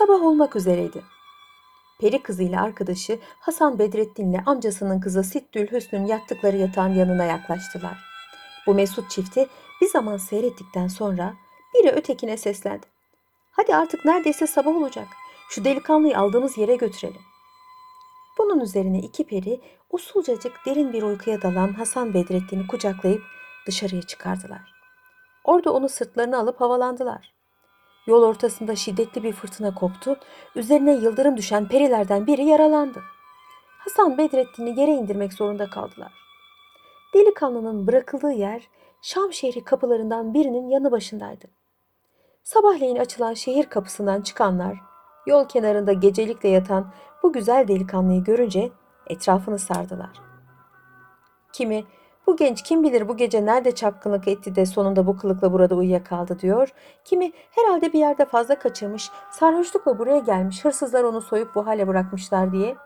Sabah olmak üzereydi. Peri kızıyla arkadaşı Hasan Bedrettin'le amcasının kızı Sittül Hüsnü'nün yattıkları yatağın yanına yaklaştılar. Bu mesut çifti bir zaman seyrettikten sonra biri ötekine seslendi. Hadi artık neredeyse sabah olacak. Şu delikanlıyı aldığımız yere götürelim. Bunun üzerine iki peri usulcacık derin bir uykuya dalan Hasan Bedrettin'i kucaklayıp dışarıya çıkardılar. Orada onu sırtlarına alıp havalandılar. Yol ortasında şiddetli bir fırtına koptu. Üzerine yıldırım düşen perilerden biri yaralandı. Hasan Bedrettin'i yere indirmek zorunda kaldılar. Delikanlının bırakıldığı yer Şam şehri kapılarından birinin yanı başındaydı. Sabahleyin açılan şehir kapısından çıkanlar yol kenarında gecelikle yatan bu güzel delikanlıyı görünce etrafını sardılar. Kimi bu genç kim bilir bu gece nerede çapkınlık etti de sonunda bu kılıkla burada uyuyakaldı diyor. Kimi herhalde bir yerde fazla kaçırmış, sarhoşlukla buraya gelmiş, hırsızlar onu soyup bu hale bırakmışlar diye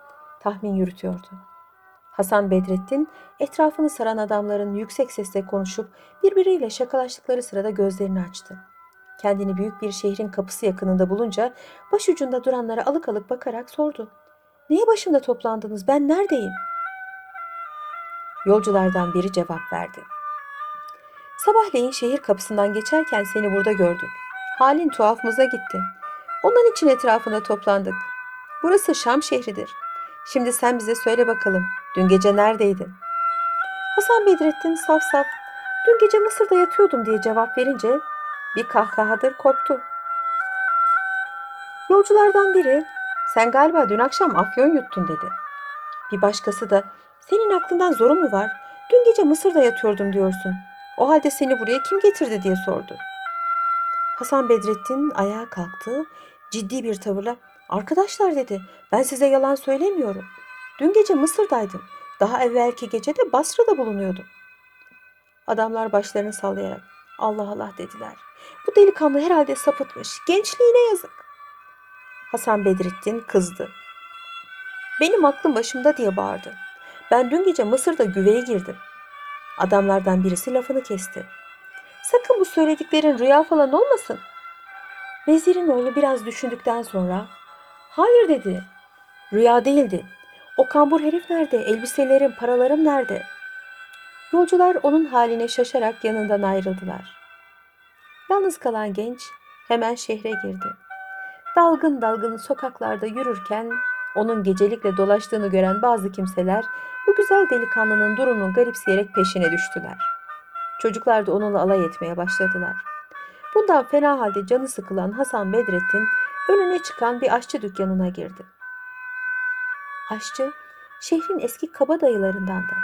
tahmin yürütüyordu. Hasan Bedrettin etrafını saran adamların yüksek sesle konuşup birbiriyle şakalaştıkları sırada gözlerini açtı. Kendini büyük bir şehrin kapısı yakınında bulunca başucunda duranlara alık alık bakarak sordu. Neye başımda toplandınız? Ben neredeyim? Yolculardan biri cevap verdi. Sabahleyin şehir kapısından geçerken seni burada gördük. Halin tuhafımıza gitti. Onun için etrafına toplandık. Burası Şam şehridir. Şimdi sen bize söyle bakalım. Dün gece neredeydin? Hasan Bedrettin saf saf dün gece Mısır'da yatıyordum diye cevap verince bir kahkahadır koptu. Yolculardan biri sen galiba dün akşam afyon yuttun dedi. Bir başkası da senin aklından zoru mu var? Dün gece Mısır'da yatıyordum diyorsun. O halde seni buraya kim getirdi diye sordu. Hasan Bedrettin ayağa kalktı. Ciddi bir tavırla arkadaşlar dedi ben size yalan söylemiyorum. Dün gece Mısır'daydım. Daha evvelki gece de Basra'da bulunuyordum. Adamlar başlarını sallayarak Allah Allah dediler. Bu delikanlı herhalde sapıtmış. Gençliğine yazık. Hasan Bedrettin kızdı. Benim aklım başımda diye bağırdı. Ben dün gece Mısır'da güveye girdim. Adamlardan birisi lafını kesti. Sakın bu söylediklerin rüya falan olmasın. Vezirin oğlu biraz düşündükten sonra hayır dedi. Rüya değildi. O kambur herif nerede? Elbiselerim, paralarım nerede? Yolcular onun haline şaşarak yanından ayrıldılar. Yalnız kalan genç hemen şehre girdi. Dalgın dalgın sokaklarda yürürken onun gecelikle dolaştığını gören bazı kimseler bu güzel delikanlının durumunu garipseyerek peşine düştüler. Çocuklar da onunla alay etmeye başladılar. Bundan fena halde canı sıkılan Hasan Bedrettin önüne çıkan bir aşçı dükkanına girdi. Aşçı şehrin eski kabadayılarından da.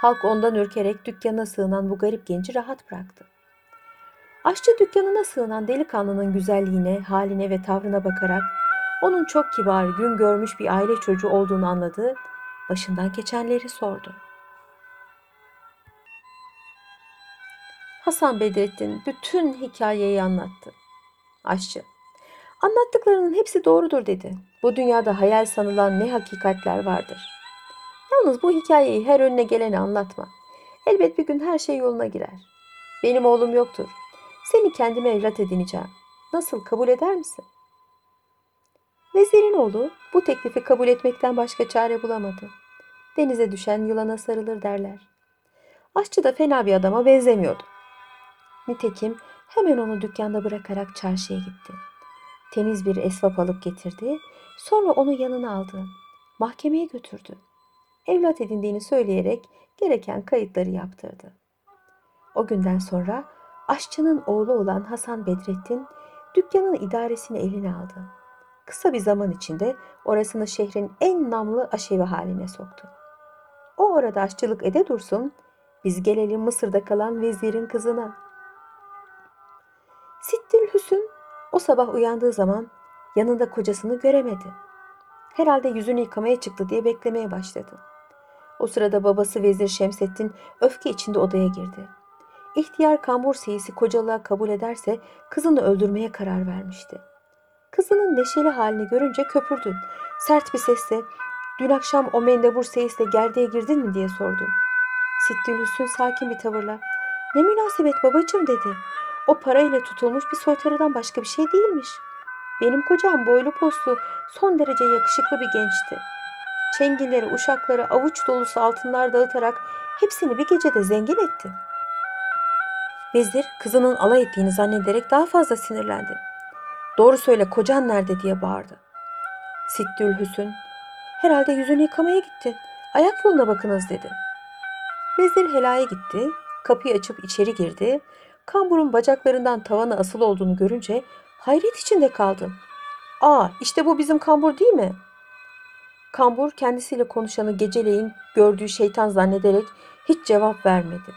Halk ondan ürkerek dükkana sığınan bu garip genci rahat bıraktı. Aşçı dükkanına sığınan delikanlının güzelliğine, haline ve tavrına bakarak onun çok kibar, gün görmüş bir aile çocuğu olduğunu anladı, başından geçenleri sordu. Hasan Bedrettin bütün hikayeyi anlattı. Aşçı, anlattıklarının hepsi doğrudur dedi. Bu dünyada hayal sanılan ne hakikatler vardır. Yalnız bu hikayeyi her önüne gelene anlatma. Elbet bir gün her şey yoluna girer. Benim oğlum yoktur. Seni kendime evlat edineceğim. Nasıl kabul eder misin? Vezirin oğlu bu teklifi kabul etmekten başka çare bulamadı. Denize düşen yılana sarılır derler. Aşçı da fena bir adama benzemiyordu. Nitekim hemen onu dükkanda bırakarak çarşıya gitti. Temiz bir esvap alıp getirdi. Sonra onu yanına aldı. Mahkemeye götürdü. Evlat edindiğini söyleyerek gereken kayıtları yaptırdı. O günden sonra aşçının oğlu olan Hasan Bedrettin dükkanın idaresini eline aldı. Kısa bir zaman içinde orasını şehrin en namlı aşevi haline soktu. O orada aşçılık ede dursun, biz gelelim Mısır'da kalan vezirin kızına. Sittil Hüsün o sabah uyandığı zaman yanında kocasını göremedi. Herhalde yüzünü yıkamaya çıktı diye beklemeye başladı. O sırada babası Vezir Şemsettin öfke içinde odaya girdi. İhtiyar kambur seyisi kocalığa kabul ederse kızını öldürmeye karar vermişti. Kızının neşeli halini görünce köpürdü. Sert bir sesle dün akşam o mendebur seyisle gerdeğe girdin mi diye sordu. Sittül Hüsün sakin bir tavırla ne münasebet babacığım dedi. O parayla tutulmuş bir soytarıdan başka bir şey değilmiş. Benim kocam boylu poslu, son derece yakışıklı bir gençti. Çengileri, uşakları avuç dolusu altınlar dağıtarak hepsini bir gecede zengin etti. Vezir kızının alay ettiğini zannederek daha fazla sinirlendi. Doğru söyle kocan nerede diye bağırdı. Sittül Hüsün, herhalde yüzünü yıkamaya gitti. Ayak yoluna bakınız dedi. Vezir helaya gitti, kapıyı açıp içeri girdi. Kamburun bacaklarından tavana asılı olduğunu görünce hayret içinde kaldı. Aa işte bu bizim kambur değil mi? Kambur kendisiyle konuşanı geceleyin gördüğü şeytan zannederek hiç cevap vermedi.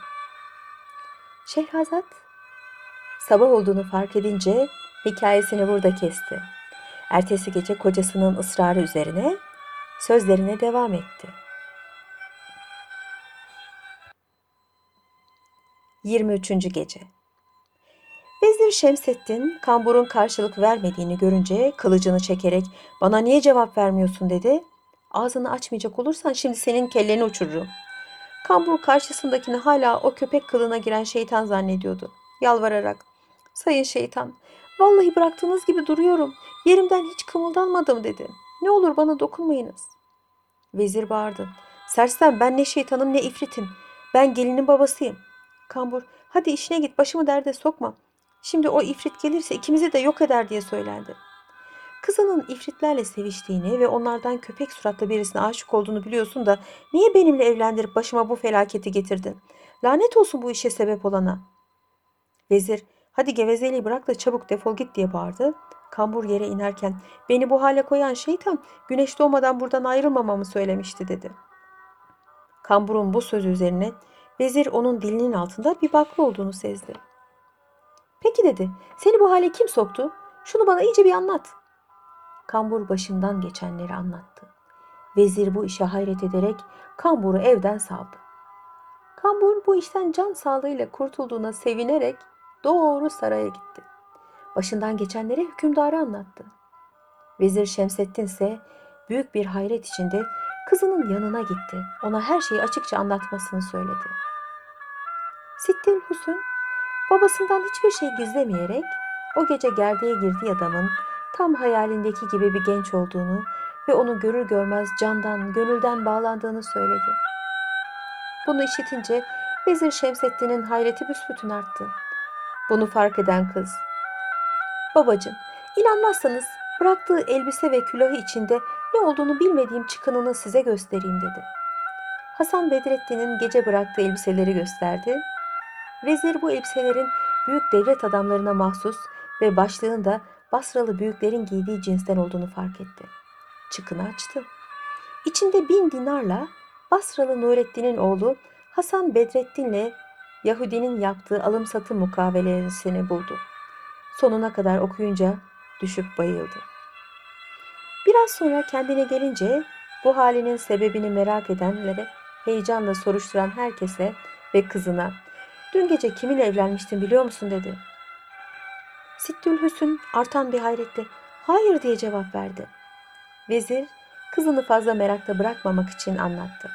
Şehrazat sabah olduğunu fark edince hikayesini burada kesti. Ertesi gece kocasının ısrarı üzerine sözlerine devam etti. 23. gece Vezir Şemseddin kamburun karşılık vermediğini görünce kılıcını çekerek bana niye cevap vermiyorsun dedi. Ağzını açmayacak olursan şimdi senin kelleni uçururum. Kambur karşısındakini hala o köpek kılığına giren şeytan zannediyordu. Yalvararak sayın şeytan vallahi bıraktığınız gibi duruyorum. Yerimden hiç kımıldanmadım dedi. Ne olur bana dokunmayınız. Vezir bağırdı. Sersem ben ne şeytanım ne ifritim. Ben gelinin babasıyım. Kambur hadi işine git başımı derde sokma. Şimdi o ifrit gelirse ikimizi de yok eder diye söylendi. Kızının ifritlerle seviştiğini ve onlardan köpek suratlı birisine aşık olduğunu biliyorsun da niye benimle evlendirip başıma bu felaketi getirdin? Lanet olsun bu işe sebep olana. Vezir hadi gevezeliği bırak da çabuk defol git diye bağırdı. Kambur yere inerken beni bu hale koyan şeytan güneş doğmadan buradan ayrılmamamı söylemişti dedi. Kambur'un bu sözü üzerine vezir onun dilinin altında bir baklı olduğunu sezdi. Peki dedi seni bu hale kim soktu? Şunu bana iyice bir anlat. Kambur başından geçenleri anlattı. Vezir bu işe hayret ederek Kambur'u evden saldı. Kambur bu işten can sağlığıyla kurtulduğuna sevinerek doğru saraya gitti. Başından geçenleri hükümdara anlattı. Vezir Şemseddin ise büyük bir hayret içinde kızının yanına gitti. Ona her şeyi açıkça anlatmasını söyledi. Sittil Hüsün babasından hiçbir şey gizlemeyerek o gece gerdeğe girdiği adamın tam hayalindeki gibi bir genç olduğunu ve onu görür görmez candan, gönülden bağlandığını söyledi. Bunu işitince Vezir Şemseddin'in hayreti büsbütün arttı. Bunu fark eden kız, Babacım, inanmazsanız bıraktığı elbise ve külahı içinde ne olduğunu bilmediğim çıkınını size göstereyim dedi. Hasan Bedrettin'in gece bıraktığı elbiseleri gösterdi. Vezir bu elbiselerin büyük devlet adamlarına mahsus ve başlığın da Basralı büyüklerin giydiği cinsten olduğunu fark etti. Çıkını açtı. İçinde bin dinarla Basralı Nurettin'in oğlu Hasan Bedrettin'le Yahudinin yaptığı alım satım mukavelesini buldu. Sonuna kadar okuyunca düşüp bayıldı. Biraz sonra kendine gelince bu halinin sebebini merak edenlere, heyecanla soruşturan herkese ve kızına ''Dün gece kiminle evlenmiştin biliyor musun?'' dedi. Sittül Hüsün artan bir hayretle ''Hayır'' diye cevap verdi. Vezir kızını fazla merakta bırakmamak için anlattı.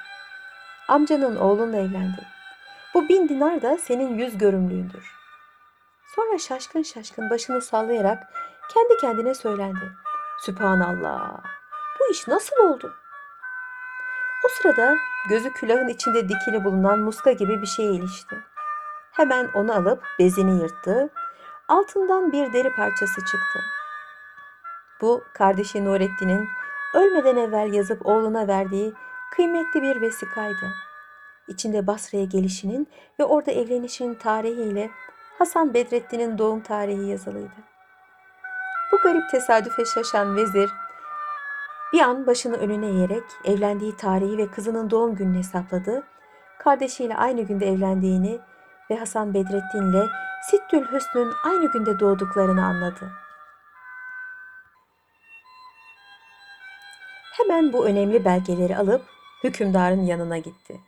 Amcanın oğlunla evlendi. Bin dinar da senin yüz görümlüğündür. Sonra şaşkın şaşkın başını sallayarak kendi kendine söylendi. Sübhanallah. Bu iş nasıl oldu? O sırada gözü külahın içinde dikili bulunan muska gibi bir şeye ilişti. Hemen onu alıp bezini yırttı. Altından bir deri parçası çıktı. Bu kardeşi Nurettin'in ölmeden evvel yazıp oğluna verdiği kıymetli bir vesikaydı. İçinde Basra'ya gelişinin ve orada evlenişinin tarihiyle Hasan Bedrettin'in doğum tarihi yazılıydı. Bu garip tesadüfe şaşan vezir bir an başını önüne eğerek evlendiği tarihi ve kızının doğum gününü hesapladı. Kardeşiyle aynı günde evlendiğini ve Hasan Bedrettin ile Sittül Hüsn'ün aynı günde doğduklarını anladı. Hemen bu önemli belgeleri alıp hükümdarın yanına gitti.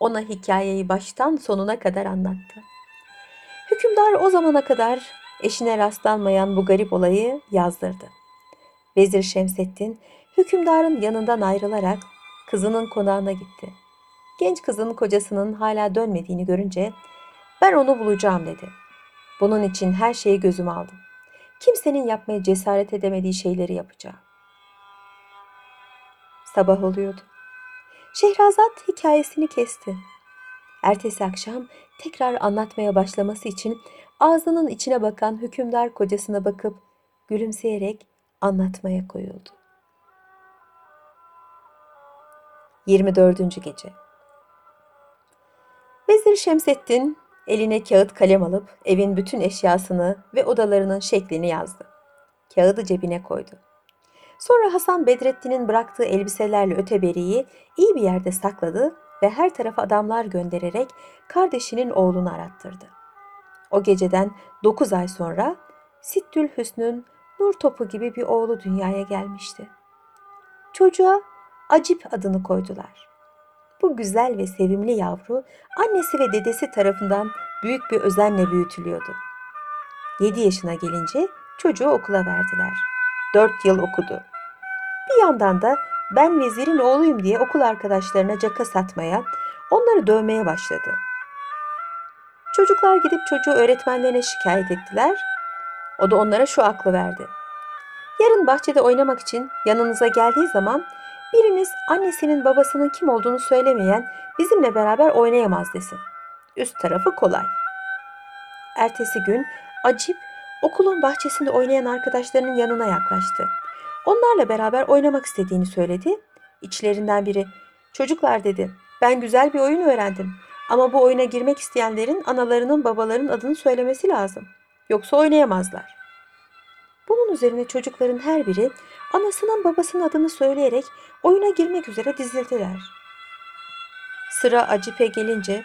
Ona hikayeyi baştan sonuna kadar anlattı. Hükümdar o zamana kadar eşine rastlanmayan bu garip olayı yazdırdı. Vezir Şemseddin hükümdarın yanından ayrılarak kızının konağına gitti. Genç kızın kocasının hala dönmediğini görünce ben onu bulacağım dedi. Bunun için her şeyi gözüme aldım. kimsenin yapmaya cesaret edemediği şeyleri yapacağım. Sabah oluyordu. Şehrazat hikayesini kesti. Ertesi akşam tekrar anlatmaya başlaması için ağzının içine bakan hükümdar kocasına bakıp gülümseyerek anlatmaya koyuldu. 24. gece. Vezir Şemseddin eline kağıt kalem alıp evin bütün eşyasını ve odalarının şeklini yazdı. Kağıdı cebine koydu. Sonra Hasan Bedrettin'in bıraktığı elbiselerle öteberiyi iyi bir yerde sakladı ve her tarafa adamlar göndererek kardeşinin oğlunu arattırdı. O geceden 9 ay sonra Sittül Hüsn'ün nur topu gibi bir oğlu dünyaya gelmişti. Çocuğa Acip adını koydular. Bu güzel ve sevimli yavru annesi ve dedesi tarafından büyük bir özenle büyütülüyordu. 7 yaşına gelince çocuğu okula verdiler. 4 yıl okudu. Bir yandan da ben vezirin oğluyum diye okul arkadaşlarına caka satmaya, onları dövmeye başladı. Çocuklar gidip çocuğu öğretmenlerine şikayet ettiler. O da onlara şu aklı verdi. Yarın bahçede oynamak için yanınıza geldiği zaman biriniz annesinin babasının kim olduğunu söylemeyen bizimle beraber oynayamaz desin. Üst tarafı kolay. Ertesi gün Acip okulun bahçesinde oynayan arkadaşlarının yanına yaklaştı. Onlarla beraber oynamak istediğini söyledi. İçlerinden biri, çocuklar dedi, ben güzel bir oyun öğrendim. Ama bu oyuna girmek isteyenlerin analarının babalarının adını söylemesi lazım. Yoksa oynayamazlar. Bunun üzerine çocukların her biri anasının babasının adını söyleyerek oyuna girmek üzere dizildiler. Sıra Acip'e gelince,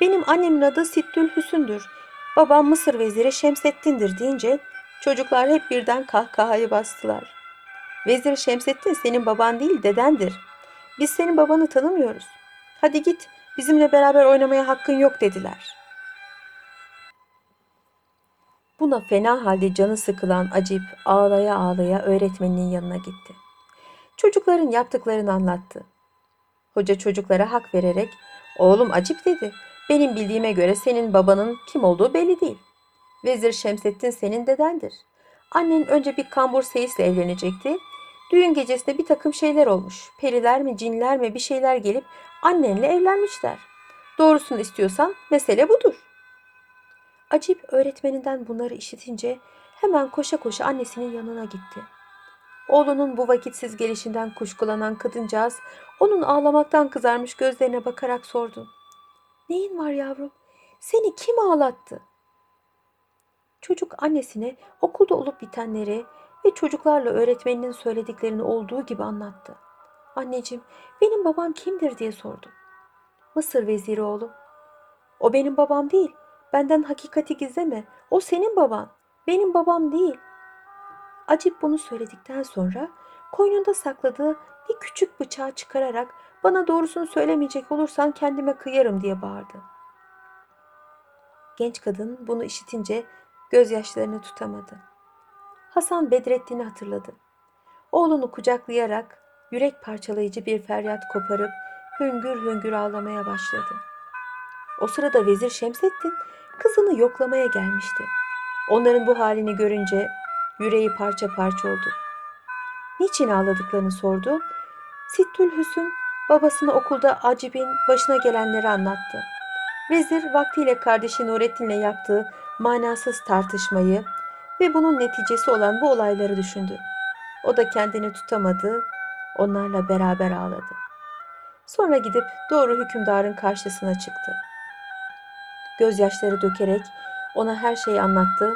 benim annemin adı Sittül Hüsündür, babam Mısır veziri Şemseddin'dir deyince çocuklar hep birden kahkahayı bastılar. Vezir Şemseddin senin baban değil dedendir. Biz senin babanı tanımıyoruz. Hadi git bizimle beraber oynamaya hakkın yok dediler. Buna fena halde canı sıkılan Acip ağlaya ağlaya öğretmeninin yanına gitti. Çocukların yaptıklarını anlattı. Hoca çocuklara hak vererek oğlum Acip dedi. Benim bildiğime göre senin babanın kim olduğu belli değil. Vezir Şemseddin senin dedendir. Annen önce bir kambur seyisle evlenecekti. Düğün gecesinde bir takım şeyler olmuş. Periler mi cinler mi bir şeyler gelip annenle evlenmişler. Doğrusunu istiyorsan mesele budur. Acip öğretmeninden bunları işitince hemen koşa koşa annesinin yanına gitti. Oğlunun bu vakitsiz gelişinden kuşkulanan kadıncağız onun ağlamaktan kızarmış gözlerine bakarak sordu. Neyin var yavrum? Seni kim ağlattı? Çocuk annesine okulda olup bitenleri ve çocuklarla öğretmeninin söylediklerini olduğu gibi anlattı. Anneciğim, benim babam kimdir diye sordu. Mısır veziri oğlum. O benim babam değil. Benden hakikati gizleme. O senin baban. Benim babam değil. Acip bunu söyledikten sonra koynunda sakladığı bir küçük bıçağı çıkararak bana doğrusunu söylemeyecek olursan kendime kıyarım diye bağırdı. Genç kadın bunu işitince gözyaşlarını tutamadı. Hasan Bedrettin'i hatırladı. Oğlunu kucaklayarak yürek parçalayıcı bir feryat koparıp hüngür hüngür ağlamaya başladı. O sırada Vezir Şemseddin kızını yoklamaya gelmişti. Onların bu halini görünce yüreği parça parça oldu. Niçin ağladıklarını sordu. Sittül Hüsn babasına okulda Acib'in başına gelenleri anlattı. Vezir vaktiyle kardeşi Nurettin'le yaptığı manasız tartışmayı ve bunun neticesi olan bu olayları düşündü. O da kendini tutamadı, onlarla beraber ağladı. Sonra gidip doğru hükümdarın karşısına çıktı. Gözyaşları dökerek ona her şeyi anlattı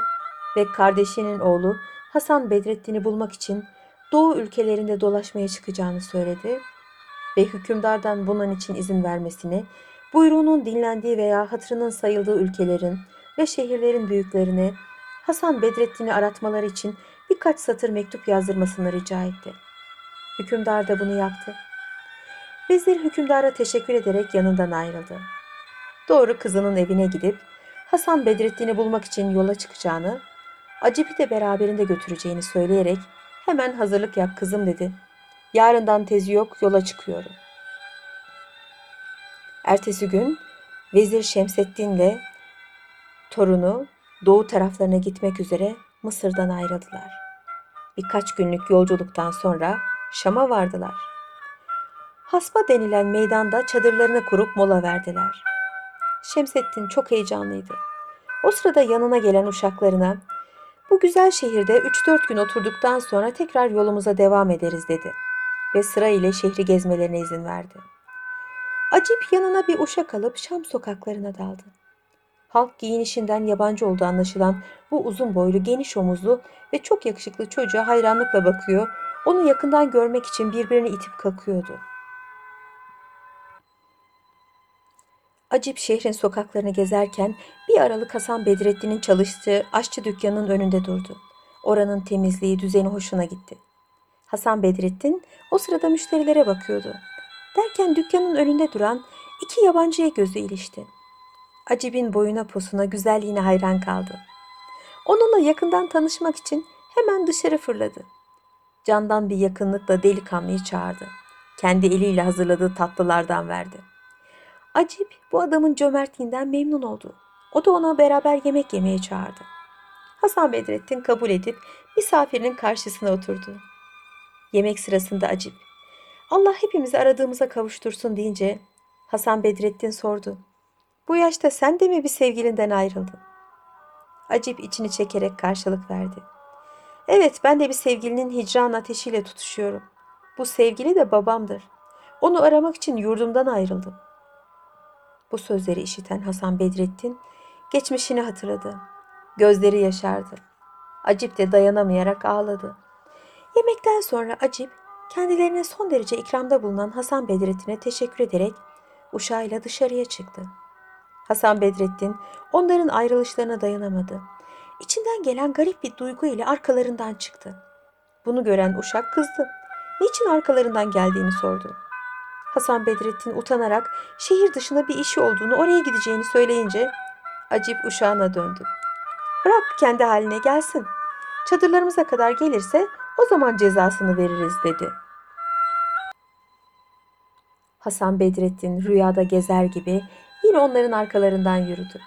ve kardeşinin oğlu Hasan Bedrettin'i bulmak için Doğu ülkelerinde dolaşmaya çıkacağını söyledi ve hükümdardan bunun için izin vermesini, buyruğunun dinlendiği veya hatırının sayıldığı ülkelerin ve şehirlerin büyüklerine Hasan Bedrettin'i aratmaları için birkaç satır mektup yazdırmasını rica etti. Hükümdar da bunu yaptı. Vezir hükümdara teşekkür ederek yanından ayrıldı. Doğru kızının evine gidip Hasan Bedrettin'i bulmak için yola çıkacağını, Acip'i de beraberinde götüreceğini söyleyerek hemen hazırlık yap kızım dedi. Yarından tezi yok yola çıkıyorum. Ertesi gün Vezir Şemseddin'le torunu doğu taraflarına gitmek üzere Mısır'dan ayrıldılar. Birkaç günlük yolculuktan sonra Şam'a vardılar. Hasba denilen meydanda çadırlarını kurup mola verdiler. Şemsettin çok heyecanlıydı. O sırada yanına gelen uşaklarına bu güzel şehirde 3-4 gün oturduktan sonra tekrar yolumuza devam ederiz dedi ve sıra ile şehri gezmelerine izin verdi. Acip yanına bir uşak alıp Şam sokaklarına daldı. Halk giyinişinden yabancı olduğu anlaşılan bu uzun boylu, geniş omuzlu ve çok yakışıklı çocuğa hayranlıkla bakıyor, onu yakından görmek için birbirini itip kakıyordu. Acip şehrin sokaklarını gezerken bir aralık Hasan Bedrettin'in çalıştığı aşçı dükkanının önünde durdu. Oranın temizliği, düzeni hoşuna gitti. Hasan Bedrettin o sırada müşterilere bakıyordu. Derken dükkanın önünde duran iki yabancıya gözü ilişti. Acib'in boyuna posuna güzelliğine hayran kaldı. Onunla yakından tanışmak için hemen dışarı fırladı. Candan bir yakınlıkla delikanlıyı çağırdı. Kendi eliyle hazırladığı tatlılardan verdi. Acip bu adamın cömertliğinden memnun oldu. O da ona beraber yemek yemeye çağırdı. Hasan Bedrettin kabul edip misafirinin karşısına oturdu. Yemek sırasında Acip, Allah hepimizi aradığımıza kavuştursun deyince Hasan Bedrettin sordu. Bu yaşta sen de mi bir sevgilinden ayrıldın? Acip içini çekerek karşılık verdi. Evet ben de bir sevgilinin hicran ateşiyle tutuşuyorum. Bu sevgili de babamdır. Onu aramak için yurdumdan ayrıldım. Bu sözleri işiten Hasan Bedrettin geçmişini hatırladı. Gözleri yaşardı. Acip de dayanamayarak ağladı. Yemekten sonra Acip kendilerine son derece ikramda bulunan Hasan Bedrettin'e teşekkür ederek uşağıyla dışarıya çıktı. Hasan Bedrettin onların ayrılışlarına dayanamadı. İçinden gelen garip bir duygu ile arkalarından çıktı. Bunu gören uşak kızdı. Niçin arkalarından geldiğini sordu. Hasan Bedrettin utanarak şehir dışında bir işi olduğunu oraya gideceğini söyleyince Acip uşağına döndü. Bırak kendi haline gelsin. Çadırlarımıza kadar gelirse o zaman cezasını veririz dedi. Hasan Bedrettin rüyada gezer gibi yine onların arkalarından yürüdü.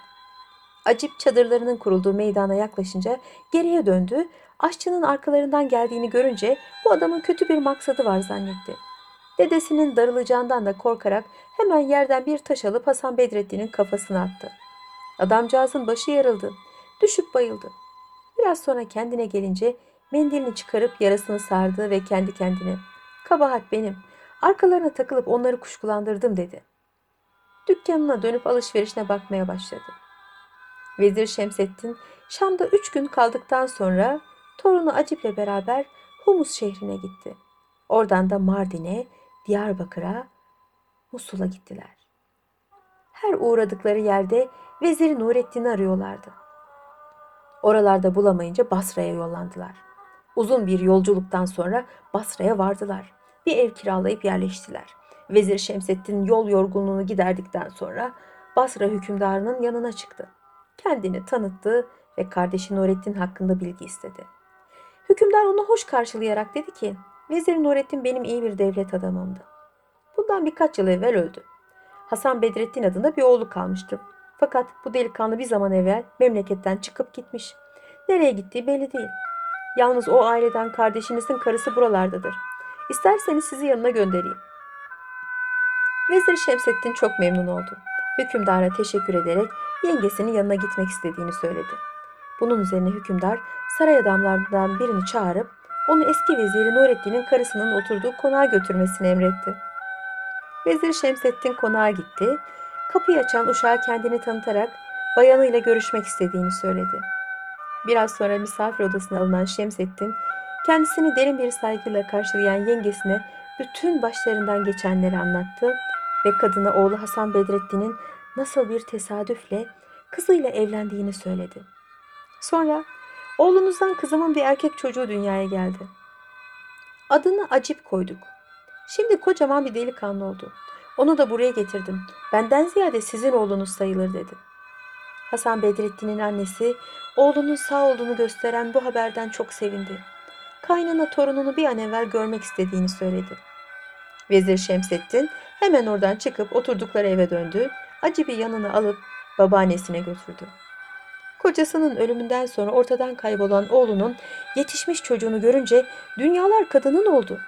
Acip çadırlarının kurulduğu meydana yaklaşınca geriye döndü. Aşçının arkalarından geldiğini görünce bu adamın kötü bir maksadı var zannetti. Dedesinin darılacağından da korkarak hemen yerden bir taş alıp Hasan Bedrettin'in kafasına attı. Adamcağızın başı yarıldı. Düşüp bayıldı. Biraz sonra kendine gelince mendilini çıkarıp yarasını sardı ve kendi kendine ''Kabahat benim. Arkalarına takılıp onları kuşkulandırdım.'' dedi. Dükkanına dönüp alışverişine bakmaya başladı. Vezir Şemsettin Şam'da üç gün kaldıktan sonra torunu Acip'le beraber Humus şehrine gitti. Oradan da Mardin'e, Diyarbakır'a, Musul'a gittiler. Her uğradıkları yerde Vezir Nurettin'i arıyorlardı. Oralarda bulamayınca Basra'ya yollandılar. Uzun bir yolculuktan sonra Basra'ya vardılar. Bir ev kiralayıp yerleştiler. Vezir Şemsettin yol yorgunluğunu giderdikten sonra Basra hükümdarının yanına çıktı. Kendini tanıttı ve kardeşi Nurettin hakkında bilgi istedi. Hükümdar onu hoş karşılayarak dedi ki, Vezir Nurettin benim iyi bir devlet adamımdı. Bundan birkaç yıl evvel öldü. Hasan Bedrettin adında bir oğlu kalmıştı. Fakat bu delikanlı bir zaman evvel memleketten çıkıp gitmiş. Nereye gittiği belli değil. Yalnız o aileden kardeşinizin karısı buralardadır. İsterseniz sizi yanına göndereyim. Vezir Şemsettin çok memnun oldu. Hükümdara teşekkür ederek yengesinin yanına gitmek istediğini söyledi. Bunun üzerine hükümdar saray adamlarından birini çağırıp onu eski veziri Nurettin'in karısının oturduğu konağa götürmesini emretti. Vezir Şemsettin konağa gitti. Kapıyı açan uşağa kendini tanıtarak bayanıyla görüşmek istediğini söyledi. Biraz sonra misafir odasına alınan Şemsettin, kendisini derin bir saygıyla karşılayan yengesine bütün başlarından geçenleri anlattı ve kadına oğlu Hasan Bedrettin'in nasıl bir tesadüfle kızıyla evlendiğini söyledi. Sonra oğlunuzdan kızımın bir erkek çocuğu dünyaya geldi. Adını Acip koyduk. Şimdi kocaman bir delikanlı oldu. Onu da buraya getirdim. Benden ziyade sizin oğlunuz sayılır dedi. Hasan Bedrettin'in annesi oğlunun sağ olduğunu gösteren bu haberden çok sevindi. Kaynana torununu bir an evvel görmek istediğini söyledi. Vezir Şemsettin hemen oradan çıkıp oturdukları eve döndü. Acip'i yanına alıp babaannesine götürdü. Kocasının ölümünden sonra ortadan kaybolan oğlunun yetişmiş çocuğunu görünce dünyalar kadının oldu.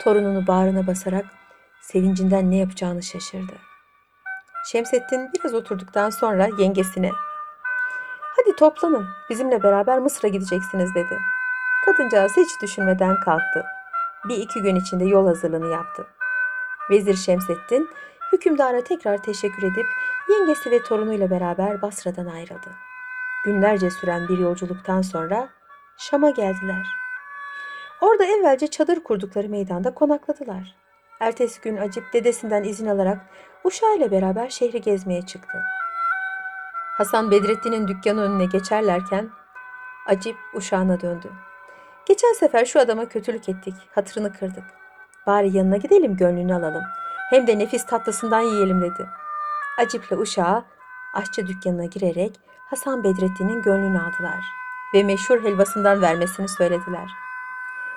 Torununu bağrına basarak sevincinden ne yapacağını şaşırdı. Şemsettin biraz oturduktan sonra yengesine ''Hadi toplanın, bizimle beraber Mısır'a gideceksiniz.'' dedi. Kadıncağız hiç düşünmeden kalktı. Bir iki gün içinde yol hazırlığını yaptı. Vezir Şemsettin hükümdara tekrar teşekkür edip yengesi ve torunuyla beraber Basra'dan ayrıldı. Günlerce süren bir yolculuktan sonra Şam'a geldiler. Orada evvelce çadır kurdukları meydanda konakladılar. Ertesi gün Acip dedesinden izin alarak uşağıyla beraber şehri gezmeye çıktı. Hasan Bedrettin'in dükkanı önüne geçerlerken Acip uşağına döndü. Geçen sefer şu adama kötülük ettik, hatırını kırdık. Bari yanına gidelim gönlünü alalım. Hem de nefis tatlısından yiyelim dedi. Acip'le uşağı aşçı dükkanına girerek Hasan Bedrettin'in gönlünü aldılar ve meşhur helvasından vermesini söylediler.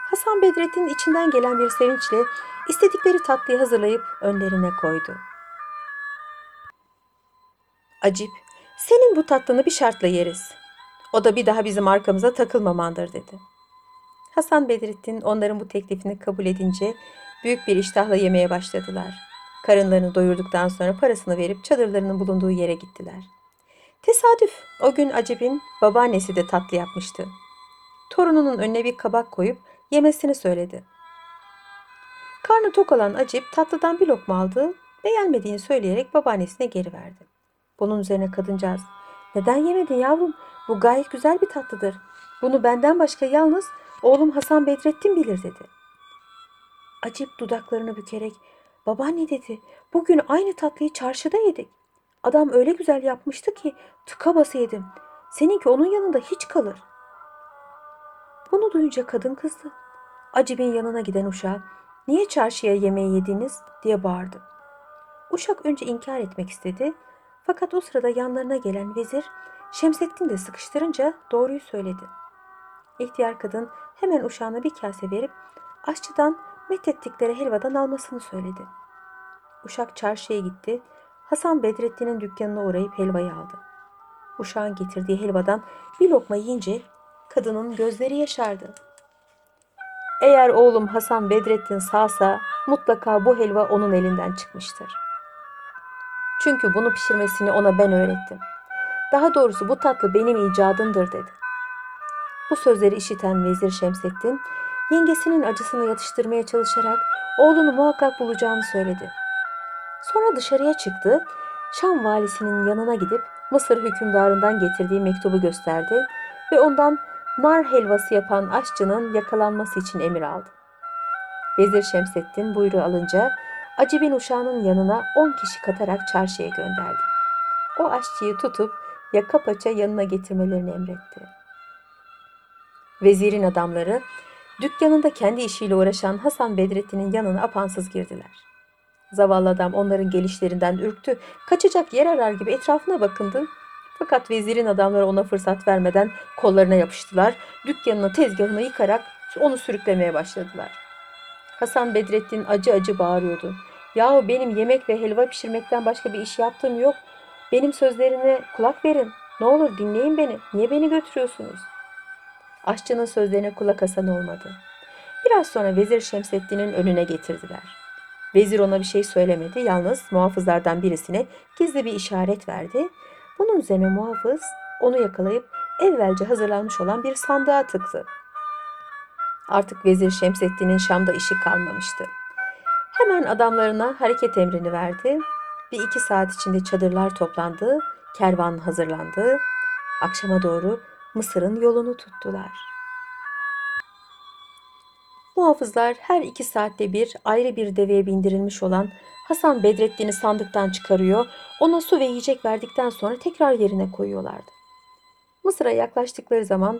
Hasan Bedrettin içinden gelen bir sevinçle istedikleri tatlıyı hazırlayıp önlerine koydu. Acip, senin bu tatlını bir şartla yeriz. O da bir daha bizim arkamıza takılmamandır dedi. Hasan Bedrettin onların bu teklifini kabul edince büyük bir iştahla yemeye başladılar. Karınlarını doyurduktan sonra parasını verip çadırlarının bulunduğu yere gittiler. Tesadüf o gün Acip'in babaannesi de tatlı yapmıştı. Torununun önüne bir kabak koyup yemesini söyledi. Karnı tok olan Acip tatlıdan bir lokma aldı, beğenmediğini söyleyerek babaannesine geri verdi. Bunun üzerine kadıncağız, neden yemedin yavrum? Bu gayet güzel bir tatlıdır. Bunu benden başka yalnız oğlum Hasan Bedrettin bilir dedi. Acip dudaklarını bükerek, babaanne dedi, bugün aynı tatlıyı çarşıda yedik. Adam öyle güzel yapmıştı ki tıka bası yedim. Seninki onun yanında hiç kalır. Bunu duyunca kadın kızdı. Acib'in yanına giden uşağa niye çarşıya yemeği yediniz diye bağırdı. Uşak önce inkar etmek istedi fakat o sırada yanlarına gelen vezir Şemsettin de sıkıştırınca doğruyu söyledi. İhtiyar kadın hemen uşağına bir kase verip aşçıdan methettikleri helvadan almasını söyledi. Uşak çarşıya gitti. Hasan Bedrettin'in dükkanına uğrayıp helvayı aldı. Uşağın getirdiği helvadan bir lokma yiyince kadının gözleri yaşardı. Eğer oğlum Hasan Bedrettin sağsa mutlaka bu helva onun elinden çıkmıştır. Çünkü bunu pişirmesini ona ben öğrettim. Daha doğrusu bu tatlı benim icadımdır dedi. Bu sözleri işiten Vezir Şemsettin, yengesinin acısını yatıştırmaya çalışarak oğlunu muhakkak bulacağını söyledi. Sonra dışarıya çıktı, Şam valisinin yanına gidip Mısır hükümdarından getirdiği mektubu gösterdi ve ondan nar helvası yapan aşçının yakalanması için emir aldı. Vezir Şemsettin buyruğu alınca Acib'in uşağının yanına on kişi katarak çarşıya gönderdi. O aşçıyı tutup yaka paça yanına getirmelerini emretti. Vezirin adamları dükkanında kendi işiyle uğraşan Hasan Bedrettin'in yanına apansız girdiler. Zavallı adam onların gelişlerinden ürktü, kaçacak yer arar gibi etrafına bakındı. Fakat vezirin adamları ona fırsat vermeden kollarına yapıştılar, dükkanını tezgahını yıkarak onu sürüklemeye başladılar. Hasan Bedrettin acı acı bağırıyordu. Yahu benim yemek ve helva pişirmekten başka bir iş yaptığım yok. Benim sözlerine kulak verin. Ne olur dinleyin beni. Niye beni götürüyorsunuz? Aşçının sözlerine kulak asan olmadı. Biraz sonra Vezir Şemsettin'in önüne getirdiler. Vezir ona bir şey söylemedi. Yalnız muhafızlardan birisine gizli bir işaret verdi. Bunun üzerine muhafız onu yakalayıp evvelce hazırlanmış olan bir sandığa tıktı. Artık Vezir Şemsettin'in Şam'da işi kalmamıştı. Hemen adamlarına hareket emrini verdi. Bir iki saat içinde çadırlar toplandı, kervan hazırlandı. Akşama doğru Mısır'ın yolunu tuttular. Muhafızlar her iki saatte bir ayrı bir deveye bindirilmiş olan Hasan Bedrettin'i sandıktan çıkarıyor, ona su ve yiyecek verdikten sonra tekrar yerine koyuyorlardı. Mısır'a yaklaştıkları zaman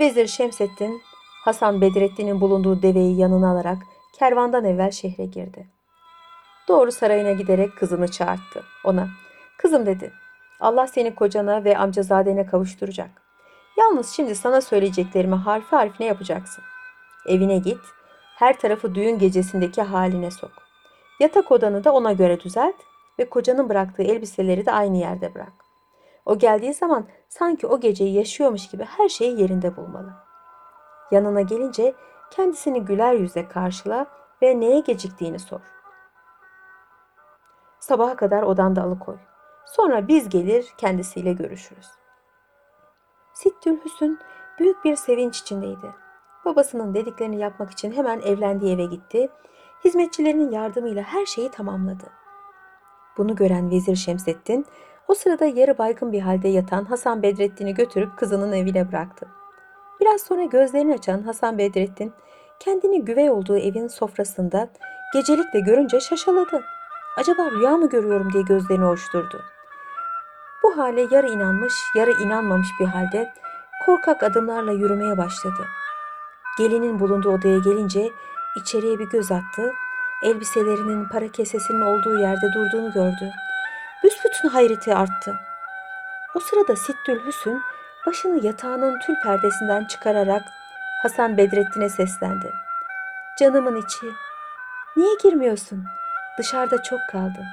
Vezir Şemsettin, Hasan Bedrettin'in bulunduğu deveyi yanına alarak kervandan evvel şehre girdi. Doğru sarayına giderek kızını çağırttı. Ona, kızım dedi, Allah seni kocana ve amcazadene kavuşturacak. Yalnız şimdi sana söyleyeceklerimi harfi harfine yapacaksın. Evine git, her tarafı düğün gecesindeki haline sok. Yatak odanı da ona göre düzelt ve kocanın bıraktığı elbiseleri de aynı yerde bırak. O geldiği zaman sanki o geceyi yaşıyormuş gibi her şeyi yerinde bulmalı. Yanına gelince kendisini güler yüzle karşıla ve neye geciktiğini sor. Sabaha kadar odanda alıkoy. Sonra biz gelir kendisiyle görüşürüz. Sittül Hüsn büyük bir sevinç içindeydi. Babasının dediklerini yapmak için hemen evlendiği eve gitti. Hizmetçilerinin yardımıyla her şeyi tamamladı. Bunu gören Vezir Şemseddin o sırada yarı baygın bir halde yatan Hasan Bedrettin'i götürüp kızının evine bıraktı. Biraz sonra gözlerini açan Hasan Bedrettin kendini güvey olduğu evin sofrasında gecelikle görünce şaşaladı. Acaba rüya mı görüyorum diye gözlerini hoşturdu. Bu hale yarı inanmış, yarı inanmamış bir halde korkak adımlarla yürümeye başladı. Gelinin bulunduğu odaya gelince içeriye bir göz attı. Elbiselerinin para kesesinin olduğu yerde durduğunu gördü. Büsbütün hayreti arttı. O sırada Sittül Hüsn başını yatağının tül perdesinden çıkararak Hasan Bedrettin'e seslendi. Canımın içi, niye girmiyorsun? Dışarıda çok kaldın.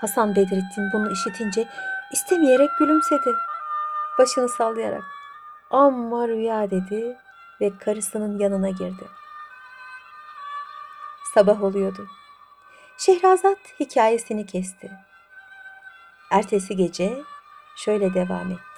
Hasan Bedrettin bunu işitince istemeyerek gülümsedi. Başını sallayarak amma rüya dedi ve karısının yanına girdi. Sabah oluyordu. Şehrazat hikayesini kesti. Ertesi gece şöyle devam etti.